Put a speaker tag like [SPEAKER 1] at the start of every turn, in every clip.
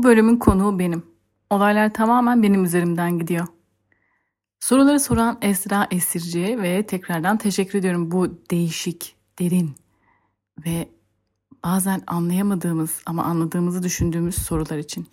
[SPEAKER 1] Bu bölümün konuğu benim. Olaylar tamamen benim üzerimden gidiyor. Soruları soran Esra Esirci'ye ve tekrardan teşekkür ediyorum bu değişik, derin ve bazen anlayamadığımız ama anladığımızı düşündüğümüz sorular için.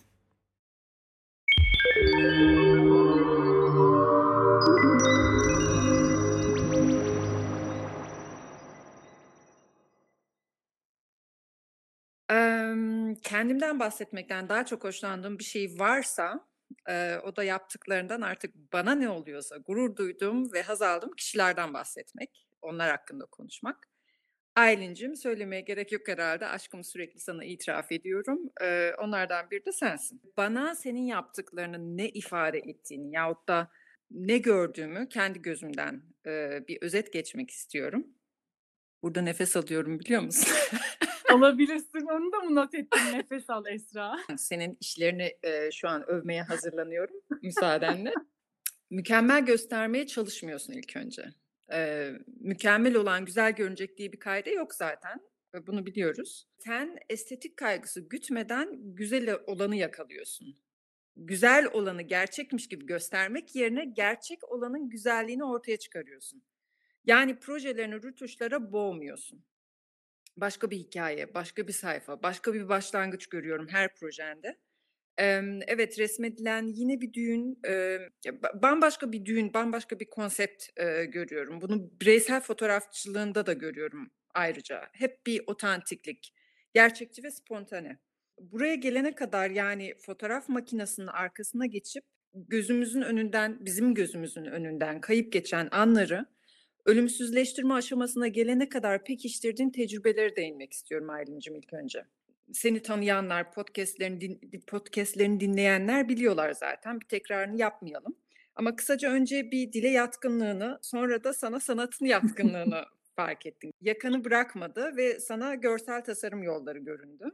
[SPEAKER 2] Kendimden bahsetmekten daha çok hoşlandığım bir şey varsa, eee, o da yaptıklarından artık bana ne oluyorsa gurur duyduğum ve haz aldığım kişilerden bahsetmek, onlar hakkında konuşmak. Aylin'cim, söylemeye gerek yok herhâlde, aşkımı sürekli sana itiraf ediyorum. Eee, onlardan biri de sensin. Bana senin yaptıklarının ne ifade ettiğini yahut da ne gördüğümü kendi gözümden, eee, bir özet geçmek istiyorum. Burada nefes alıyorum, biliyor musun?
[SPEAKER 1] Alabilirsin, onu da mı not ettin? Nefes al Esra.
[SPEAKER 2] Senin işlerini, eee, şu an övmeye hazırlanıyorum müsaadenle. Mükemmel göstermeye çalışmıyorsun ilk önce. Eee, mükemmel olan güzel görünecek diye bir kaide yok zaten. Bunu biliyoruz. Sen estetik kaygısı gütmeden güzel olanı yakalıyorsun. Güzel olanı gerçekmiş gibi göstermek yerine gerçek olanın güzelliğini ortaya çıkarıyorsun. Yani projelerini rötuşlara boğmuyorsun. Başka bir hikâye, başka bir sayfa, başka bir başlangıç görüyorum her projende. Evet, resmedilen yine bir düğün, bambaşka bir düğün, bambaşka bir konsept, görüyorum. Bunu bireysel fotoğrafçılığında da görüyorum ayrıca. Hep bir otantiklik, gerçekçi ve spontane. Buraya gelene kadar, yani, fotoğraf makinesinin arkasına geçip gözümüzün önünden, bizim gözümüzün önünden kayıp geçen anları ölümsüzleştirme aşamasına gelene kadar pekiştirdiğin tecrübelere değinmek istiyorum Aylin'cim ilk önce. Seni tanıyanlar, podcast'lerini din podcast'lerini dinleyenler biliyorlar zaten. Bir tekrarını yapmayalım. Ama kısaca önce bir dile yatkınlığını, sonra da sana sanatın yatkınlığını fark ettim. Yakanı bırakmadı ve sana görsel tasarım yolları göründü.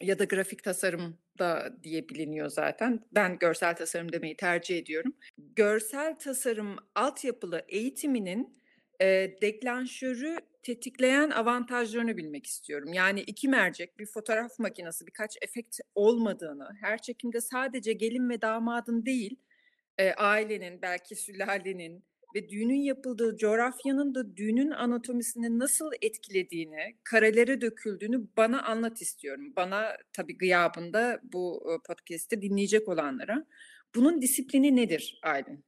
[SPEAKER 2] Ya da grafik tasarım da diye biliniyor zaten. Ben görsel tasarım demeyi tercih ediyorum. Görsel tasarım altyapılı eğitiminin, eee, deklanşörü tetikleyen avantajlarını bilmek istiyorum. Yani 2 mercek, bir fotoğraf makinesi, birkaç efekt olmadığını, her çekimde sadece gelin ve damadın değil, eee, ailenin, belki sülalenin ve düğünün yapıldığı coğrafyanın da düğünün anatomisini nasıl etkilediğini, karelere döküldüğünü bana anlat istiyorum. Bana, tabii gıyabında bu, ııı, podcast'i dinleyecek olanlara. Bunun disiplini nedir Aylin?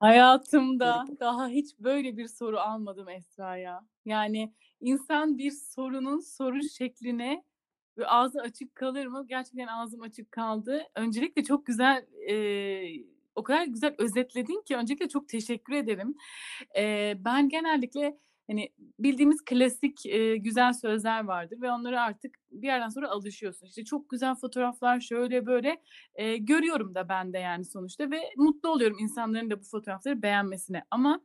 [SPEAKER 1] Hayatımda daha hiç böyle bir soru almadım Esra ya. Yani insan bir sorunun soru şekline böyle ağzı açık kalır mı? Gerçekten ağzım açık kaldı. Öncelikle çok güzel, eee, o kadar güzel özetledin ki öncelikle çok teşekkür ederim. Eee, ben genellikle, hani, bildiğimiz klasik, eee, güzel sözler vardır ve onlara artık bir yerden sonra alışıyorsun. İşte, çok güzel fotoğraflar, şöyle böyle, eee, görüyorum da ben de yani sonuçta ve mutlu oluyorum insanların da bu fotoğrafları beğenmesine. Ama,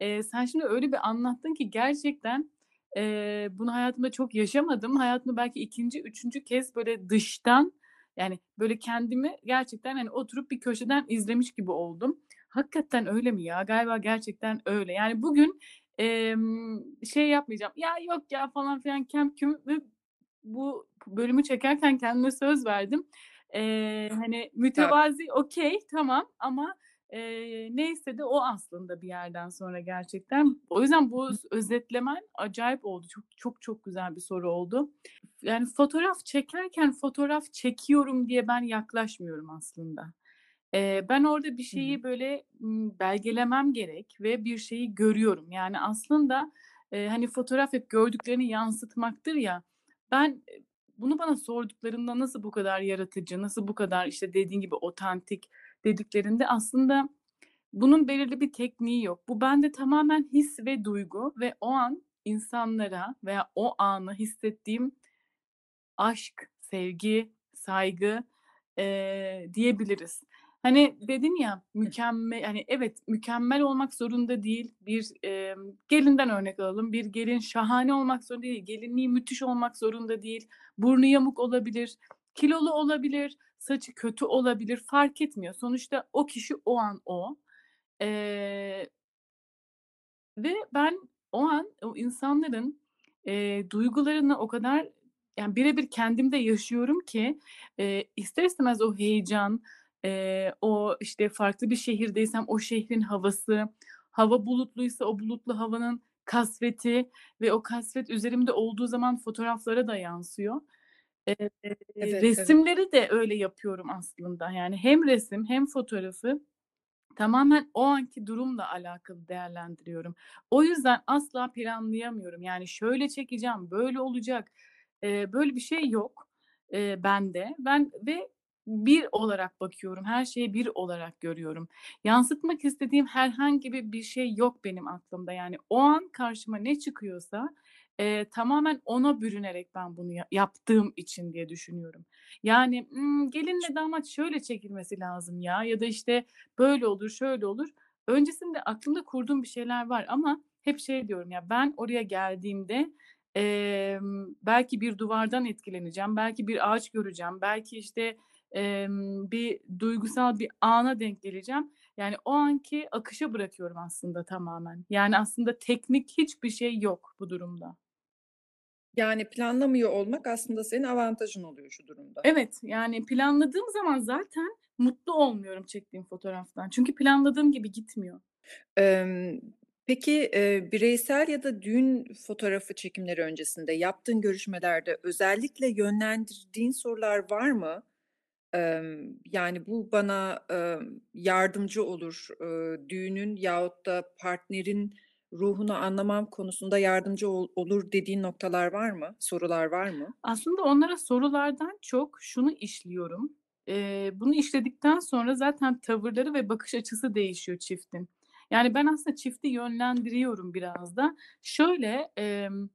[SPEAKER 1] eee, sen şimdi öyle bir anlattın ki gerçekten, eee, bunu hayatımda çok yaşamadım. Hayatımda belki 2'nci, 3'üncü kez böyle dıştan, yani, böyle kendimi gerçekten, hani, oturup bir köşeden izlemiş gibi oldum. Hakikaten öyle mi ya? Galiba gerçekten öyle. Yani bugün, emm, şey yapmayacağım, "Ya, yok ya." falan filan kem küm bu bölümü çekerken kendime söz verdim. Eee, hani, mütevazi okay, tamam ama, eee, neyse de o aslında bir yerden sonra gerçekten. O yüzden bu özetlemen acayip oldu. Çok, çok, çok güzel bir soru oldu. Yani fotoğraf çekerken fotoğraf çekiyorum diye ben yaklaşmıyorum aslında. Eee, ben orada bir şeyi böyle, belgelemem gerek ve bir şeyi görüyorum. Yani aslında, eee, hani, fotoğraf hep gördüklerini yansıtmaktır ya, ben, eee, bunu bana sorduklarında nasıl bu kadar yaratıcı, nasıl bu kadar, işte, dediğin gibi otantik dediklerinde aslında bunun belirli bir tekniği yok. Bu bende tamamen his ve duygu ve o an insanlara veya o anı hissettiğim aşk, sevgi, saygı, eee, diyebiliriz. Hani, dedin ya, mükemme hani, evet, mükemmel olmak zorunda değil. Bir, emm, gelinden örnek alalım. Bir gelin şahane olmak zorunda değil. Gelinliği müthiş olmak zorunda değil. Burnu yamuk olabilir, kilolu olabilir, saçı kötü olabilir, fark etmiyor. Sonuçta o kişi o an o. Eee ve ben o an o insanların, eee, duygularını o kadar yani birebir kendimde yaşıyorum ki, eee, ister istemez o heyecan, eee, o, işte, farklı bir şehirdeysem o şehrin havası, hava bulutluysa o bulutlu havanın kasveti ve o kasvet üzerimde olduğu zaman fotoğraflara da yansıyor. Eee,
[SPEAKER 2] Evet, evet.
[SPEAKER 1] resimleri de öyle yapıyorum aslında. Yani hem resim hem fotoğrafı Tamamen o anki durumla alakalı değerlendiriyorum. O yüzden asla planlayamıyorum. Yani şöyle çekeceğim, böyle olacak. Eee, böyle bir şey yok, eee, bende. Ben ve bir olarak bakıyorum. Her şeyi bir olarak görüyorum. Yansıtmak istediğim herhangi bir bir şey yok benim aklımda. Yani o an karşıma ne çıkıyorsa, eee, tamamen ona bürünerek ben bunu ya yaptığım için diye düşünüyorum. Yani, gelinle damat şöyle çekilmesi lazım ya ya da, işte, böyle olur, şöyle olur. Öncesinde aklımda kurduğum bir şeyler var ama hep şey diyorum ya, ben oraya geldiğimde, emm, belki bir duvardan etkileneceğim, belki bir ağaç göreceğim, belki, işte, emm, bir duygusal bir ana denk geleceğim. Yani o anki akışa bırakıyorum aslında tamamen. Yani aslında teknik hiçbir şey yok bu durumda.
[SPEAKER 2] Yani planlamıyor olmak aslında senin avantajın oluyor şu durumda.
[SPEAKER 1] Evet, yani planladığım zaman zaten mutlu olmuyorum çektiğim fotoğraftan. Çünkü planladığım gibi gitmiyor.
[SPEAKER 2] Emm, peki, eee, bireysel ya da düğün fotoğrafı çekimleri öncesinde yaptığın görüşmelerde özellikle yönlendirdiğin sorular var mı? Emm, yani, bu bana, emm, yardımcı olur, ııı, düğünün yahut da partnerin ruhunu anlamam konusunda yardımcı ol olur dediğin noktalar var mı? Sorular var mı?
[SPEAKER 1] Aslında onlara sorulardan çok şunu işliyorum. Eee, bunu işledikten sonra zaten tavırları ve bakış açısı değişiyor çiftin. Yani ben aslında çifti yönlendiriyorum biraz da. Şöyle, emm,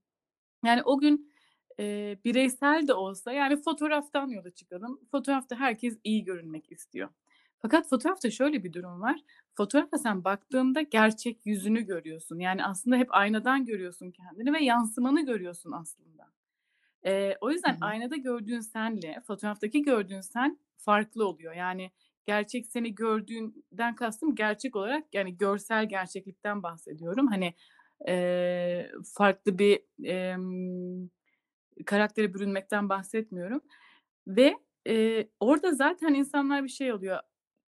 [SPEAKER 1] yani o gün, eee, bireysel de olsa yani fotoğraftan yola çıkalım. Fotoğrafta herkes iyi görünmek istiyor. Fakat fotoğrafta şöyle bir durum var. Fotoğrafa sen baktığında gerçek yüzünü görüyorsun. Yani aslında hep aynadan görüyorsun kendini ve yansımanı görüyorsun aslında. Eee, o yüzden
[SPEAKER 2] hı.
[SPEAKER 1] aynada gördüğün senle fotoğraftaki gördüğün sen farklı oluyor. Yani gerçek seni gördüğünden kastım gerçek olarak yani görsel gerçeklikten bahsediyorum. Hani, eee, farklı bir, emm, karaktere bürünmekten bahsetmiyorum ve, eee, orada zaten insanlar bir şey oluyor.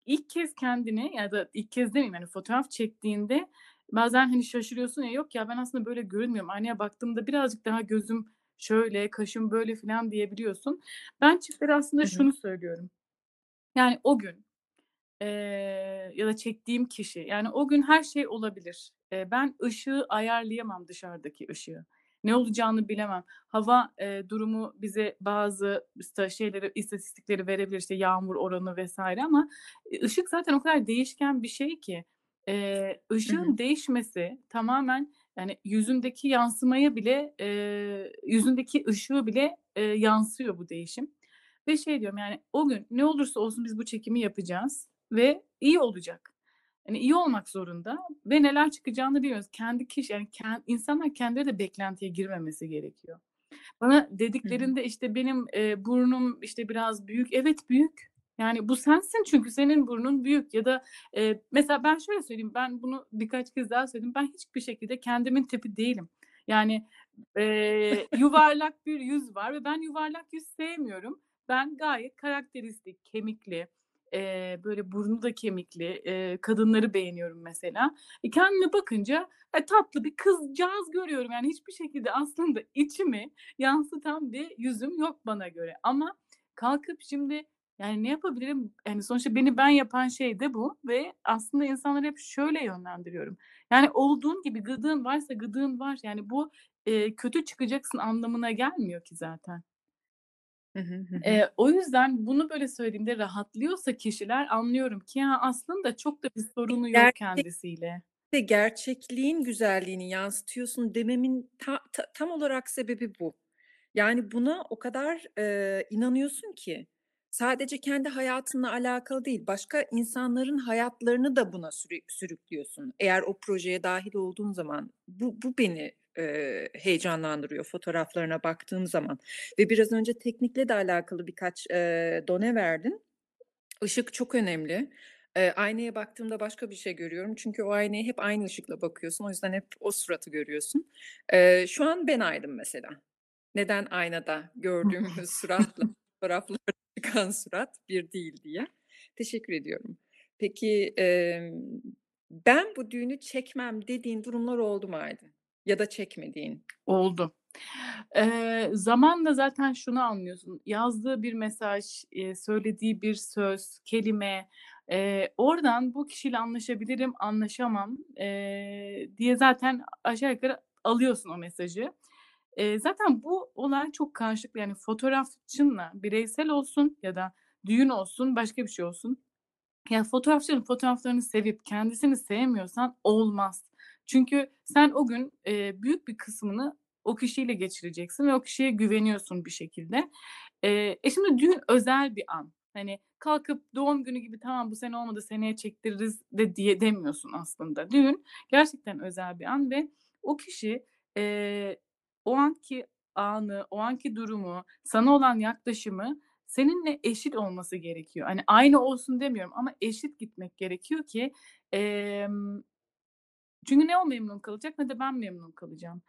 [SPEAKER 1] İlk kez kendini ya da ilk kez demeyeyim, hani, fotoğraf çektiğinde bazen, hani, şaşırıyorsun ya, "Yok ya, ben aslında böyle görünmüyorum. Aynaya baktığımda birazcık daha gözüm şöyle, kaşım böyle." filan diyebiliyorsun. Ben çiftlere aslında
[SPEAKER 2] Hı hı.
[SPEAKER 1] şunu söylüyorum. Yani o gün Eee, ya da çektiğim kişi, yani o gün her şey olabilir. Eee, ben ışığı ayarlayamam dışarıdaki ışığı. Ne olacağını bilemem. Hava, eee, durumu bize bazı ista şeyleri, istatistikleri verebilir, işte yağmur oranı vs. ama, eee, ışık zaten o kadar değişken bir şey ki,
[SPEAKER 2] hı.
[SPEAKER 1] ışığın değişmesi tamamen, yani yüzündeki yansımaya bile, eee, yüzündeki ışığı bile, eee, yansıyor bu değişim ve şey diyorum, yani o gün ne olursa olsun biz bu çekimi yapacağız. Ve iyi olacak. Hani, iyi olmak zorunda ve neler çıkacağını bilmiyoruz. Kendi kişi yani ken insanlar kendileri de beklentiye girmemesi gerekiyor. Bana dediklerinde, işte, benim, eee, burnum, işte, biraz büyük. Evet, büyük. Yani bu sensin çünkü senin burnun büyük ya da, eee, mesela ben şöyle söyleyeyim, ben bunu birkaç kez daha söyledim. Ben hiçbir şekilde kendimin tipi değilim. Yani, eee, yuvarlak bir yüz var ve ben yuvarlak yüz sevmiyorum. Ben gayet karakteristik, kemikli, eee, böyle burnu da kemikli, eee, kadınları beğeniyorum mesela. E, kendime bakınca, e, tatlı bir kızcağız görüyorum. Yani hiçbir şekilde aslında içimi yansıtan bir yüzüm yok bana göre. Ama kalkıp şimdi, yani, ne yapabilirim? Yani, sonuçta beni ben yapan şey de bu ve aslında insanları hep şöyle yönlendiriyorum. Yani, olduğun gibi gıdığın varsa gıdığın var. Yani, bu, eee, kötü çıkacaksın anlamına gelmiyor ki zaten. Eee, o yüzden bunu böyle söylediğimde rahatlıyorsa kişiler anlıyorum ki ya, aslında çok da bir sorunu yok kendisiyle.
[SPEAKER 2] Gerçekte gerçekliğin güzelliğini yansıtıyorsun dememin ta ta tam olarak sebebi bu. Yani, buna o kadar, eee, inanıyorsun ki sadece kendi hayatınla alakalı değil, başka insanların hayatlarını da buna sürü sürüklüyorsun. Eğer o projeye dâhil olduğun zaman bu bu beni, eee, heyecanlandırıyor fotoğraflarına baktığım zaman ve biraz önce teknikle de alakalı birkaç, eee, done verdin. Işık çok önemli. Eee, aynaya baktığımda başka bir şey görüyorum çünkü o aynaya hep aynı ışıkla bakıyorsun. O yüzden hep o suratı görüyorsun. Eee, şu an ben aydım mesela. Neden aynada gördüğümüz suratla fotoğraflarda çıkan surat bir değil diye. Teşekkür ediyorum. Peki, emm, "Ben bu düğünü çekmem." dediğin durumlar oldu mu Aydın? Ya da çekmediğin?
[SPEAKER 1] Oldu. Eee, zamanla zaten şunu anlıyorsun, yazdığı bir mesaj, söylediği bir söz, kelime, eee, oradan bu kişiyle anlaşabilirim, anlaşamam, eee, diye zaten aşağı yukarı alıyorsun o mesajı. Eee, zaten bu olay çok karşılıklı. Yani fotoğrafçınla bireysel olsun ya da düğün olsun, başka bir şey olsun. Ya, fotoğrafçının fotoğraflarını sevip kendisini sevmiyorsan olmaz. Çünkü sen o gün, eee, büyük bir kısmını o kişiyle geçireceksin ve o kişiye güveniyorsun bir şekilde. Eee, e, şimdi düğün özel bir an. Hani, kalkıp doğum günü gibi, "Tamam, bu sene olmadı, seneye çektiririz." de diye demiyorsun aslında. Düğün gerçekten özel bir an ve o kişi, eee, o anki anı, o anki durumu, sana olan yaklaşımı seninle eşit olması gerekiyor. Hani, aynı olsun demiyorum ama eşit gitmek gerekiyor ki, emm çünkü ne o memnun kalacak ne de ben memnun kalacağım.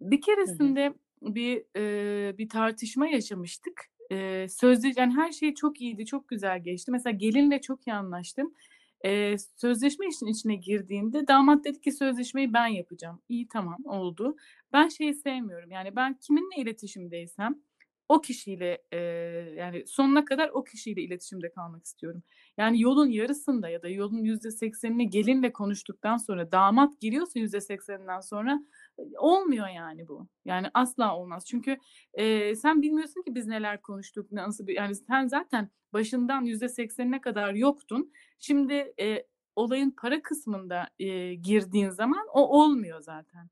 [SPEAKER 1] Bir keresinde bir, eee, bir tartışma yaşamıştık. Eee, sözde yani her şey çok iyiydi, çok güzel geçti. Mesela gelinle çok iyi anlaştım. Eee, sözleşme işin içine girdiğinde damat dedi ki sözleşmeyi ben yapacağım. İyi, tamam, oldu. Ben şeyi sevmiyorum, yani ben kiminle iletişimdeysem o kişiyle, eee, yani sonuna kadar o kişiyle iletişimde kalmak istiyorum. Yani yolun yarısında ya da yolun %80'ini gelinle konuştuktan sonra damat giriyorsa %80'inden sonra, eee, olmuyor yani bu. Yani asla olmaz. Çünkü, eee, sen bilmiyorsun ki biz neler konuştuk, nasıl bir yani sen zaten başından %80'ine kadar yoktun. Şimdi, eee, olayın para kısmında, eee, girdiğin zaman o olmuyor zaten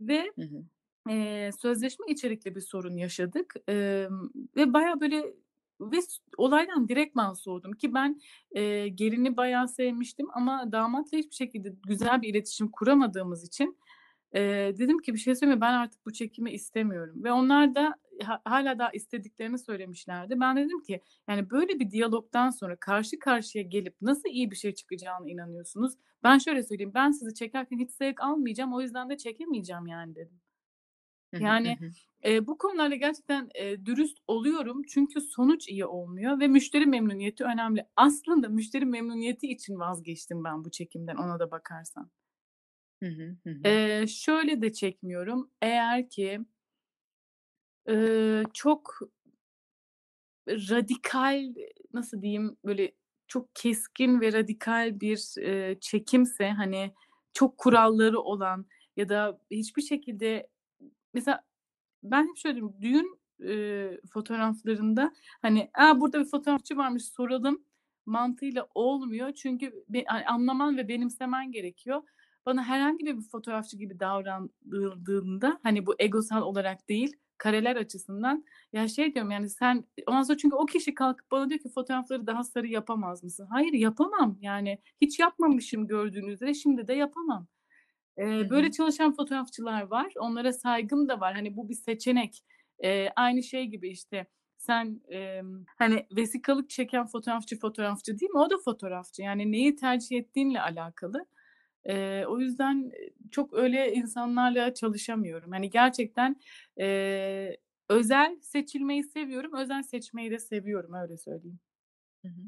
[SPEAKER 1] ve,
[SPEAKER 2] Hı hı.
[SPEAKER 1] eee, sözleşme içerikli bir sorun yaşadık, emm, ve bayağı böyle ve olaydan direktman soğudum ki ben, eee, gelini bayağı sevmiştim ama damatla hiçbir şekilde güzel bir iletişim kuramadığımız için, eee, dedim ki, "Bir şey söyleyeyim mi? Ben artık bu çekimi istemiyorum." Ve onlar da hâ hâlâ daha istediklerini söylemişlerdi. Ben de dedim ki, "Yani böyle bir diyalogdan sonra karşı karşıya gelip nasıl iyi bir şey çıkacağına inanıyorsunuz? Ben şöyle söyleyeyim, ben sizi çekerken hiç zevk almayacağım, o yüzden de çekemeyeceğim yani." dedim. Yani, eee, bu konularda gerçekten, eee, dürüst oluyorum çünkü sonuç iyi olmuyor ve müşteri memnuniyeti önemli. Aslında müşteri memnuniyeti için vazgeçtim ben bu çekimden ona da bakarsan. Eee, şöyle de çekmiyorum, eğer ki ııı, çok radikal, nasıl diyeyim, böyle çok keskin ve radikal bir, eee, çekimse, hani, çok kuralları olan ya da hiçbir şekilde mesela ben hep şöyle diyorum, düğün, eee, fotoğraflarında, hani, "A, burada bir fotoğrafçı varmış, soralım." mantığıyla olmuyor. Çünkü be a anlaman ve benimsemen gerekiyor. Bana herhangi bir fotoğrafçı gibi davranıldığında, hani, bu egosal olarak değil, kareler açısından, ya, şey diyorum, yani, sen ondan sonra çünkü o kişi kalkıp bana diyor ki, "Fotoğrafları daha sarı yapamaz mısın?" Hayır, yapamam. Yani, hiç yapmamışım gördüğün üzere, şimdi de yapamam. Eee, böyle çalışan fotoğrafçılar var. Onlara saygım da var. Hani, bu bir seçenek. Eee, aynı şey gibi, işte, sen, emm, hani, vesikalık çeken fotoğrafçı, fotoğrafçı değil mi? O da fotoğrafçı. Yani neyi tercih ettiğinle alakalı. Eee, o yüzden, çok öyle insanlarla çalışamıyorum. Hani, gerçekten, eee, özel seçilmeyi seviyorum, özel seçmeyi de seviyorum, öyle söyleyeyim.
[SPEAKER 2] Hı hı.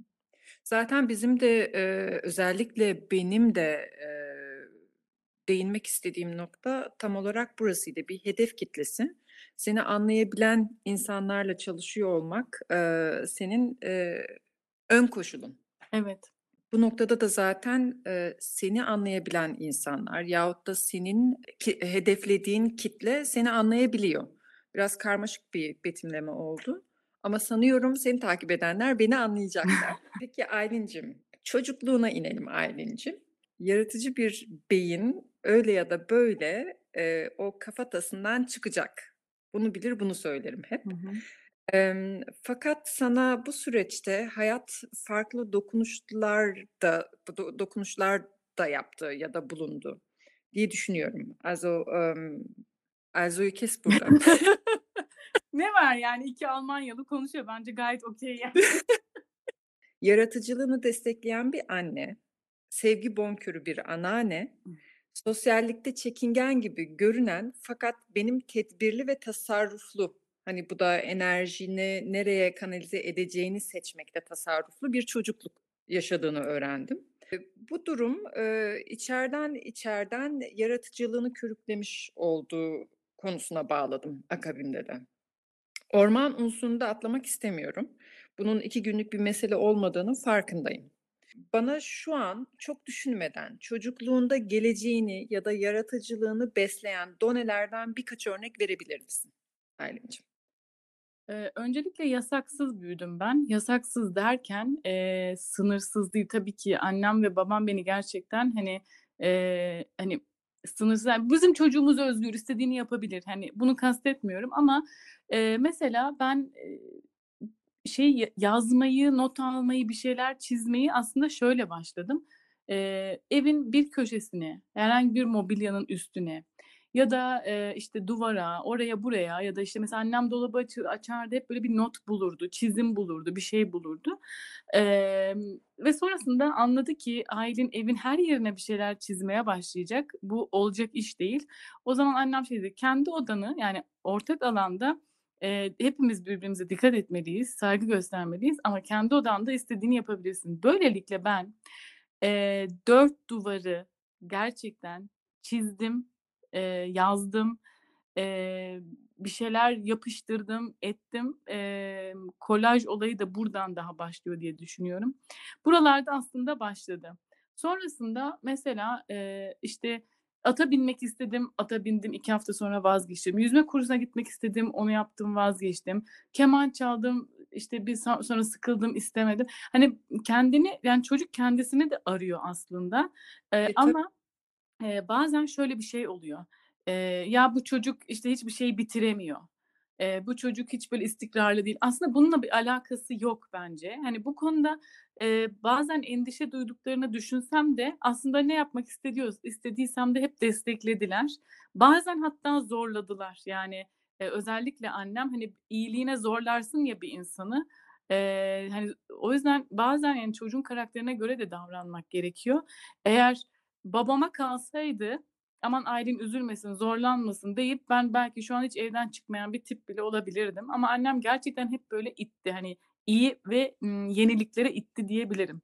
[SPEAKER 2] Zaten bizim de, eee, özellikle benim de, eee, değinmek istediğim nokta tam olarak burasıydı. Bir hedef kitlesi. Seni anlayabilen insanlarla çalışıyor olmak, eee, senin, eee, ön koşulun.
[SPEAKER 1] Evet.
[SPEAKER 2] Bu noktada da zaten, eee, seni anlayabilen insanlar yahut da senin ki hedeflediğin kitle seni anlayabiliyor. Biraz karmaşık bir betimleme oldu ama sanıyorum seni takip edenler beni anlayacaklar. Peki Aylin'cim, çocukluğuna inelim Aylin'cim. Yaratıcı bir beyin öyle ya da böyle, eee, o kafatasından çıkacak. Bunu bilir, bunu söylerim hep.
[SPEAKER 1] Hı hı.
[SPEAKER 2] Emm, fakat sana bu süreçte hayat farklı dokunuşlar da do dokunuşlar da yaptı ya da bulundu diye düşünüyorum. Also, ähm, also ich es burada.
[SPEAKER 1] Ne var yani 2 Almanyalı konuşuyor. Bence gayet okay yani.
[SPEAKER 2] Yaratıcılığını destekleyen bir anne, sevgi bonkörü bir anneanne, Sosyallikte çekingen gibi görünen fakat benim tedbirli ve tasarruflu, hani, bu da enerjini nereye kanalize edeceğini seçmekte tasarruflu bir çocukluk yaşadığını öğrendim. Bu durum, içeriden içeriden yaratıcılığını körüklemiş olduğu konusuna bağladım akabinde de. Orman unsurunu da atlamak istemiyorum. Bunun 2 günlük bir mesele olmadığının farkındayım. Bana şu an çok düşünmeden çocukluğunda geleceğini ya da yaratıcılığını besleyen donelerden birkaç örnek verebilir misin Aylin'cim?
[SPEAKER 1] Eee, öncelikle yasaksız büyüdüm ben. Yasaksız derken, eee, sınırsız değil. Tabii ki annem ve babam beni gerçekten, hani, eee, hani, sınırsız yani bizim çocuğumuz özgür, istediğini yapabilir. Hani, bunu kastetmiyorum ama, eee, mesela ben, şey ya yazmayı, not almayı, bir şeyler çizmeyi aslında şöyle başladım. Eee, evin bir köşesine, herhangi bir mobilyanın üstüne ya da, eee, işte, duvara, oraya buraya ya da, işte, mesela annem dolabı açı açardı, hep böyle bir not bulurdu, çizim bulurdu, bir şey bulurdu. Emm, ve sonrasında anladı ki Aylin evin her yerine bir şeyler çizmeye başlayacak. Bu olacak iş değil. O zaman annem şey dedi, "Kendi odanı, yani ortak alanda, eee, hepimiz birbirimize dikkat etmeliyiz, saygı göstermeliyiz ama kendi odanda istediğini yapabilirsin." Böylelikle ben, eee, 4 duvarı gerçekten çizdim, eee, yazdım, eee, bir şeyler yapıştırdım, ettim. Emm, kolaj olayı da buradan daha başlıyor diye düşünüyorum. Buralarda aslında başladı. Sonrasında mesela, eee, işte, ata binmek istedim, ata bindim, 2 hafta sonra vazgeçtim. Yüzme kursuna gitmek istedim, onu yaptım, vazgeçtim. Keman çaldım, işte, bir sonra sıkıldım, istemedim. Hani, kendini, yani, çocuk kendisini de arıyor aslında, eee,
[SPEAKER 2] E,
[SPEAKER 1] ama Eee, bazen şöyle bir şey oluyor. Eee, ya bu çocuk, işte, hiçbir şeyi bitiremiyor. Eee, bu çocuk hiç böyle istikrarlı değil. Aslında bununla bir alakası yok bence. Hani, bu konuda, eee, bazen endişe duyduklarını düşünsem de aslında ne yapmak istediyor istediysem de hep desteklediler. Bazen hatta zorladılar. Yani, eee, özellikle annem, hani, iyiliğine zorlarsın ya bir insanı, eee, hani, o yüzden bazen, yani, çocuğun karakterine göre de davranmak gerekiyor. Eğer Babama kalsaydı, "Aman Aylin üzülmesin, zorlanmasın." deyip ben belki şu an hiç evden çıkmayan bir tip bile olabilirdim ama annem gerçekten hep böyle itti. Hani iyi ve, yeniliklere itti diyebilirim.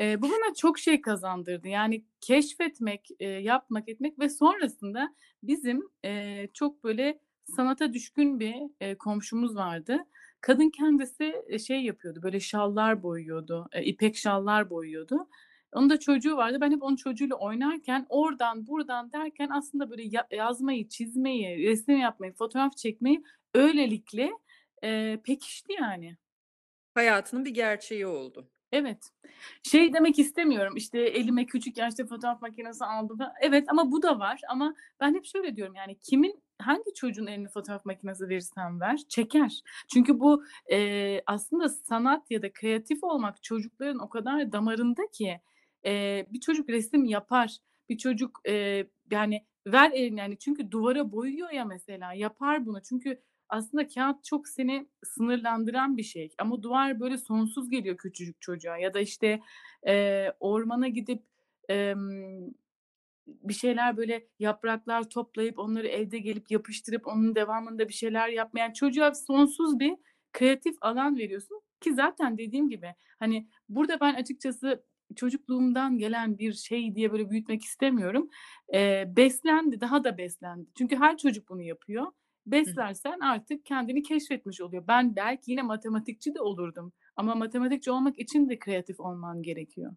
[SPEAKER 1] Eee, bu bana çok şey kazandırdı. Yani keşfetmek, eee, yapmak, etmek ve sonrasında bizim, eee, çok böyle sanata düşkün bir, eee, komşumuz vardı. Kadın kendisi, şey yapıyordu, böyle şallar boyuyordu, eee, ipek şallar boyuyordu. Onun da çocuğu vardı. Ben hep onun çocuğuyla oynarken oradan buradan derken aslında böyle ya yazmayı, çizmeyi, resim yapmayı, fotoğraf çekmeyi öylelikle, eee, pekişti yani.
[SPEAKER 2] Hayatının bir gerçeği oldu.
[SPEAKER 1] Evet. Şey demek istemiyorum, işte, elime küçük yaşta fotoğraf makinesi aldım Evet ama bu da var ama ben hep şöyle diyorum, yani, kimin hangi çocuğun eline fotoğraf makinesi verirsen ver, çeker. Çünkü bu, eee, aslında sanat ya da kreatif olmak çocukların o kadar damarında ki, eee, bir çocuk resim yapar, bir çocuk, eee, yani, ver eline, yani, çünkü duvara boyuyor ya mesela, yapar bunu. Çünkü aslında kâğıt çok seni sınırlandıran bir şey ama duvar böyle sonsuz geliyor küçücük çocuğa ya da, işte, eee, ormana gidip, emm, bir şeyler böyle yapraklar toplayıp onları evde gelip yapıştırıp onun devamında bir şeyler yapma, yani çocuğa sonsuz bir kreatif alan veriyorsun ki zaten dediğim gibi, hani, burada ben açıkçası çocukluğumdan gelen bir şey diye böyle büyütmek istemiyorum. Eee, beslendi, daha da beslendi. Çünkü her çocuk bunu yapıyor. Beslersen artık kendini keşfetmiş oluyor. Ben belki yine matematikçi de olurdum ama matematikçi olmak için de kreatif olman gerekiyor.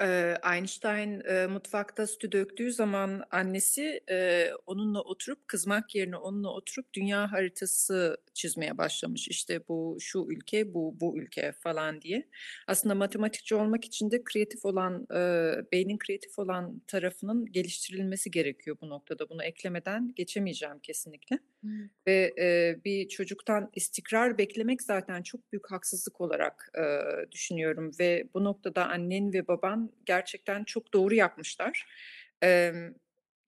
[SPEAKER 2] Eee, Einstein, eee, mutfakta sütü döktüğü zaman annesi, eee, onunla oturup kızmak yerine onunla oturup dünya haritası çizmeye başlamış. İşte, bu şu ülke, bu bu ülke falan diye. Aslında matematikçi olmak için de kreatif olan, eee, beynin kreatif olan tarafının geliştirilmesi gerekiyor bu noktada. Bunu eklemeden geçemeyeceğim kesinlikle.
[SPEAKER 1] Evet.
[SPEAKER 2] Ve, eee, bir çocuktan istikrar beklemek zaten çok büyük haksızlık olarak, eee, düşünüyorum ve bu noktada annen ve baban gerçekten çok doğru yapmışlar. Emm,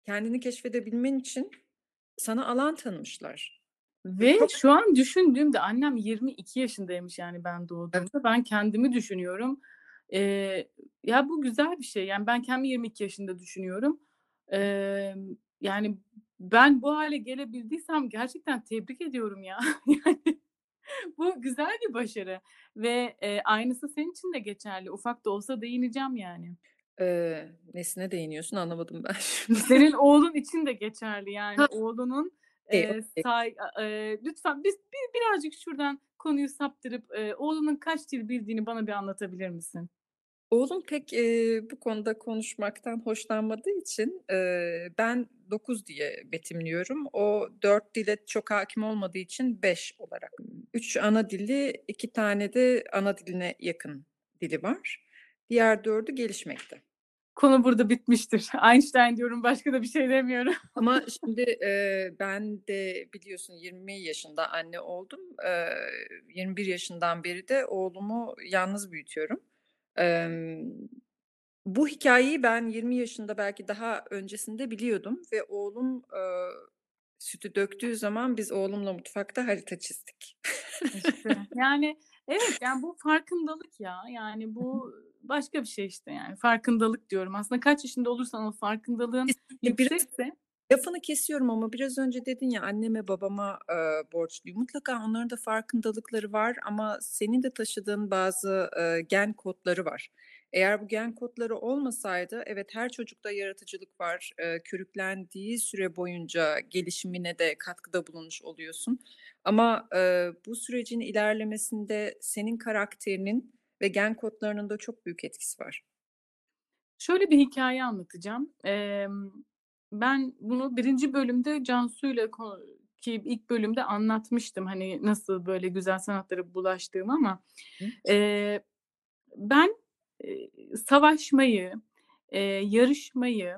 [SPEAKER 2] kendini keşfedebilmen için sana alan tanımışlar. Ve çok
[SPEAKER 1] şu an düşündüğümde annem 22 yaşındaymış yani ben
[SPEAKER 2] Evet.
[SPEAKER 1] doğduğumda. Ben kendimi düşünüyorum. Eee Ya, bu güzel bir şey. Yani, ben kendimi 22 yaşında düşünüyorum. Emm, yani, ben bu hâle gelebildiysem gerçekten tebrik ediyorum ya. Yani, bu güzel bir başarı ve, eee, aynısı senin için de geçerli. Ufak da olsa değineceğim yani.
[SPEAKER 2] Eee, nesine değiniyorsun anlamadım ben şimdi.
[SPEAKER 1] Senin oğlun için de geçerli. Yani, oğlunun, eee,
[SPEAKER 2] okay.
[SPEAKER 1] say eee, lütfen biz bir birazcık şuradan konuyu saptırıp, eee, oğlunun kaç dil bildiğini bana bir anlatabilir misin?
[SPEAKER 2] Oğlum pek, eee, bu konuda konuşmaktan hoşlanmadığı için, eee, ben 9 diye betimliyorum. O 4 dile çok hâkim olmadığı için 5 olarak. 3 ana dili, 2 tane de ana diline yakın dili var. Diğer 4'ü gelişmekte.
[SPEAKER 1] Konu burada bitmiştir. Einstein diyorum, başka da bir şey demiyorum.
[SPEAKER 2] Ama şimdi, eee, ben de biliyorsun 20 yaşında anne oldum. Eee, 21 yaşından beri de oğlumu yalnız büyütüyorum. Emm, bu hikâyeyi ben 20 yaşında belki daha öncesinde biliyordum ve oğlum, eee, sütü döktüğü zaman biz oğlumla mutfakta harita çizdik.
[SPEAKER 1] İşte, yani, evet, yani, bu farkındalık ya. Yani, bu başka bir şey işte, yani. Farkındalık diyorum. Aslında kaç yaşında olursan ol farkındalığın
[SPEAKER 2] Kesinlikle
[SPEAKER 1] yüksekse
[SPEAKER 2] lafını kesiyorum ama biraz önce dedin ya, anneme babama, eee, borçluyum. Mutlaka onların da farkındalıkları var ama senin de taşıdığın bazı, eee, gen kodları var. Eğer bu gen kodları olmasaydı evet, her çocukta yaratıcılık var. Eee, körüklendiği süre boyunca gelişimine de katkıda bulunmuş oluyorsun ama, eee, bu sürecin ilerlemesinde senin karakterinin ve gen kodlarının da çok büyük etkisi var.
[SPEAKER 1] Şöyle bir hikâye anlatacağım. Emm, ben bunu 1. bölümde Cansu'yla ki ilk bölümde anlatmıştım, hani, nasıl böyle güzel sanatlara bulaştığımı ama, eee, ben, eee, savaşmayı, eee, yarışmayı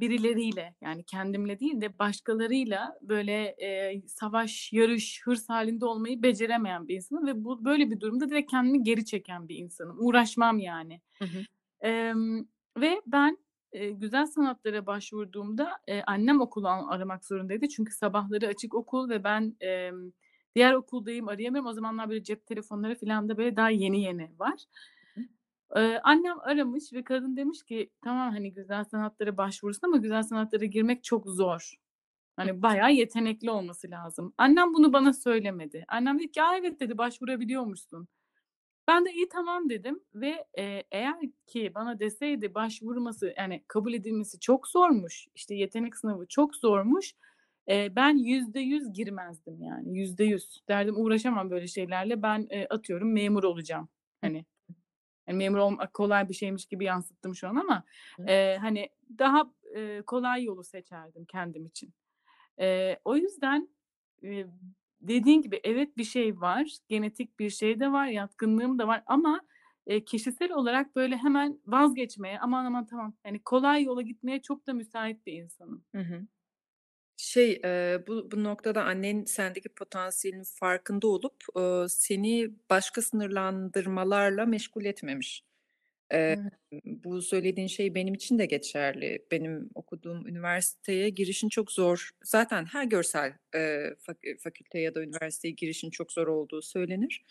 [SPEAKER 1] birileriyle, yani, kendimle değil de başkalarıyla böyle, eee, savaş, yarış, hırs hâlinde olmayı beceremeyen bir insanım ve bu böyle bir durumda direkt kendimi geri çeken bir insanım. Uğraşmam yani.
[SPEAKER 2] Hı hı.
[SPEAKER 1] Emm, ve ben, eee, güzel sanatlara başvurduğumda, eee, annem okulu aramak zorundaydı. Çünkü sabahları açık okul ve ben, emm, diğer okuldayım, arayamıyorum. O zamanlar böyle cep telefonları filan da böyle daha yeni yeni var. Eee, annem aramış ve kadın demiş ki, "Tamam, hani, güzel sanatlara başvurursun ama güzel sanatlara girmek çok zor. Hani, bayağı yetenekli olması lazım." Annem bunu bana söylemedi. Annem dedi ki, "A, evet." dedi, "Başvurabiliyormuşsun." Ben de, "İyi, tamam." dedim ve, eee, eğer ki bana deseydi başvurması, yani, kabul edilmesi çok zormuş, işte, yetenek sınavı çok zormuş, eee, ben %100 girmezdim yani, %100. Derdim uğraşamam böyle şeylerle. Ben, eee, atıyorum memur olacağım. Hani,
[SPEAKER 2] hı.
[SPEAKER 1] hani, memur olmak kolay bir şeymiş gibi yansıttım şu an ama, eee, hani, daha, eee, kolay yolu seçerdim kendim için. Eee, o yüzden, eee, dediğin gibi evet, bir şey var, genetik bir şey de var, yatkınlığım da var ama, eee, kişisel olarak böyle hemen vazgeçmeye, "Aman, aman, tamam." hani, kolay yola gitmeye çok da müsait bir insanım.
[SPEAKER 2] Hı hı. Şey, eee, bu bu noktada annen sendeki potansiyelin farkında olup, ııı, seni başka sınırlandırmalarla meşgul etmemiş. Eee,
[SPEAKER 1] Evet.
[SPEAKER 2] bu söylediğin şey benim için de geçerli. Benim okuduğum üniversiteye girişin çok zor. Zaten her görsel, eee, fak fakülte ya da üniversiteye girişin çok zor olduğu söylenir.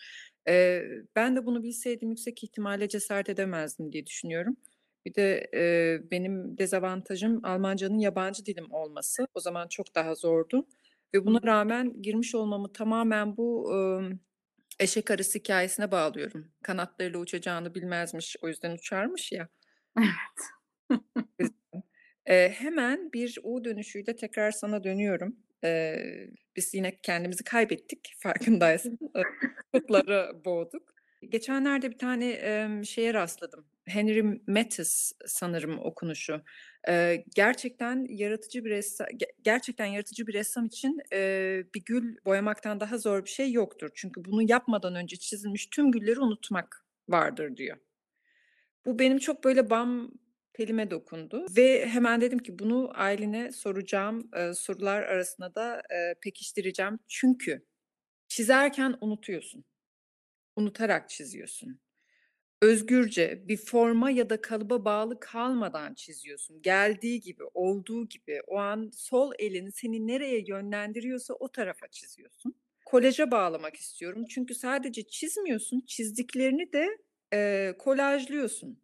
[SPEAKER 2] Eee, ben de bunu bilseydim yüksek ihtimalle cesaret edemezdim diye düşünüyorum. Bir de, eee, benim dezavantajım Almancanın yabancı dilim olması. O zaman çok daha zordu ve buna rağmen girmiş olmamı tamamen bu, ımm, eşek arısı hikâyesine bağlıyorum. Kanatlarıyla uçacağını bilmezmiş, o yüzden uçarmış ya.
[SPEAKER 1] Evet.
[SPEAKER 2] Eee, hemen bir U dönüşüyle tekrar sana dönüyorum. Eee, biz yine kendimizi kaybettik farkındaysan. Eee, kutuplara boğduk. Geçenlerde bir tane, emm, şeye rastladım. Henry Matisse sanırım okunuşu. Eee, gerçekten yaratıcı bir ressa ge gerçekten yaratıcı bir ressam için, eee, bir gül boyamaktan daha zor bir şey yoktur. Çünkü bunu yapmadan önce çizilmiş tüm gülleri unutmak vardır diyor. Bu benim çok böyle bam telime dokundu ve hemen dedim ki bunu Aylin'e soracağım. Eee, sorular arasına da, eee, pekiştireceğim. Çünkü çizerken unutuyorsun. Unutarak çiziyorsun. Özgürce, bir forma ya da kalıba bağlı kalmadan çiziyorsun. Geldiği gibi, olduğu gibi, o an sol elin seni nereye yönlendiriyorsa o tarafa çiziyorsun. Kolaja bağlamak istiyorum çünkü sadece çizmiyorsun, çizdiklerini de, eee, kolajlıyorsun.